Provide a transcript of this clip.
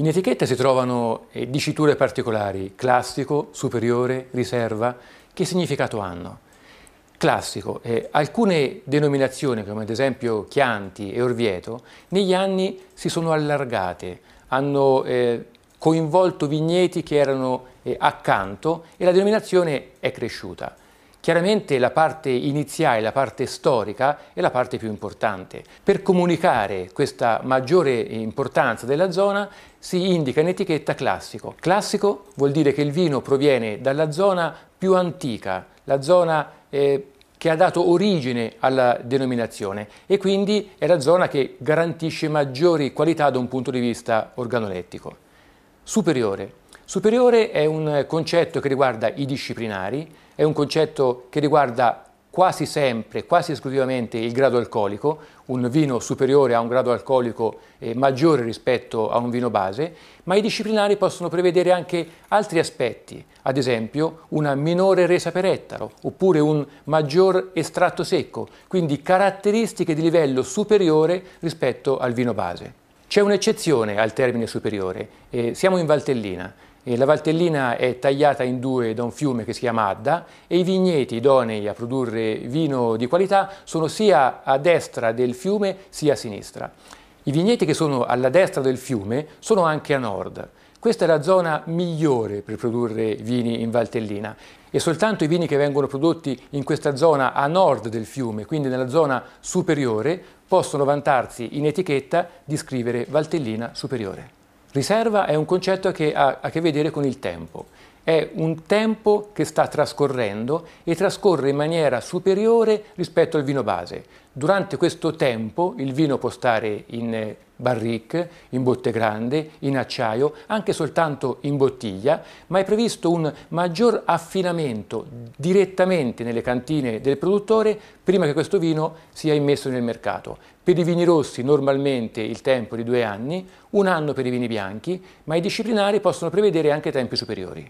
In etichetta si trovano eh, diciture particolari, classico, superiore, riserva. Che significato hanno? Classico, eh, alcune denominazioni come ad esempio Chianti e Orvieto negli anni si sono allargate, hanno eh, coinvolto vigneti che erano eh, accanto e la denominazione è cresciuta. Chiaramente la parte iniziale, la parte storica, è la parte più importante. Per comunicare questa maggiore importanza della zona si indica in etichetta classico. Classico vuol dire che il vino proviene dalla zona più antica, la zona eh, che ha dato origine alla denominazione e quindi è la zona che garantisce maggiori qualità da un punto di vista organolettico. Superiore. Superiore è un concetto che riguarda i disciplinari, è un concetto che riguarda quasi sempre, quasi esclusivamente il grado alcolico, un vino superiore a un grado alcolico eh, maggiore rispetto a un vino base, ma i disciplinari possono prevedere anche altri aspetti, ad esempio una minore resa per ettaro oppure un maggior estratto secco, quindi caratteristiche di livello superiore rispetto al vino base. C'è un'eccezione al termine superiore, eh, siamo in Valtellina, la Valtellina è tagliata in due da un fiume che si chiama Adda e i vigneti idonei a produrre vino di qualità sono sia a destra del fiume sia a sinistra. I vigneti che sono alla destra del fiume sono anche a nord. Questa è la zona migliore per produrre vini in Valtellina e soltanto i vini che vengono prodotti in questa zona a nord del fiume, quindi nella zona superiore, possono vantarsi in etichetta di scrivere Valtellina superiore. Riserva è un concetto che ha a che vedere con il tempo. È un tempo che sta trascorrendo e trascorre in maniera superiore rispetto al vino base. Durante questo tempo il vino può stare in barrique, in botte grande, in acciaio, anche soltanto in bottiglia, ma è previsto un maggior affinamento direttamente nelle cantine del produttore prima che questo vino sia immesso nel mercato. Per i vini rossi normalmente il tempo è di due anni, un anno per i vini bianchi, ma i disciplinari possono prevedere anche tempi superiori.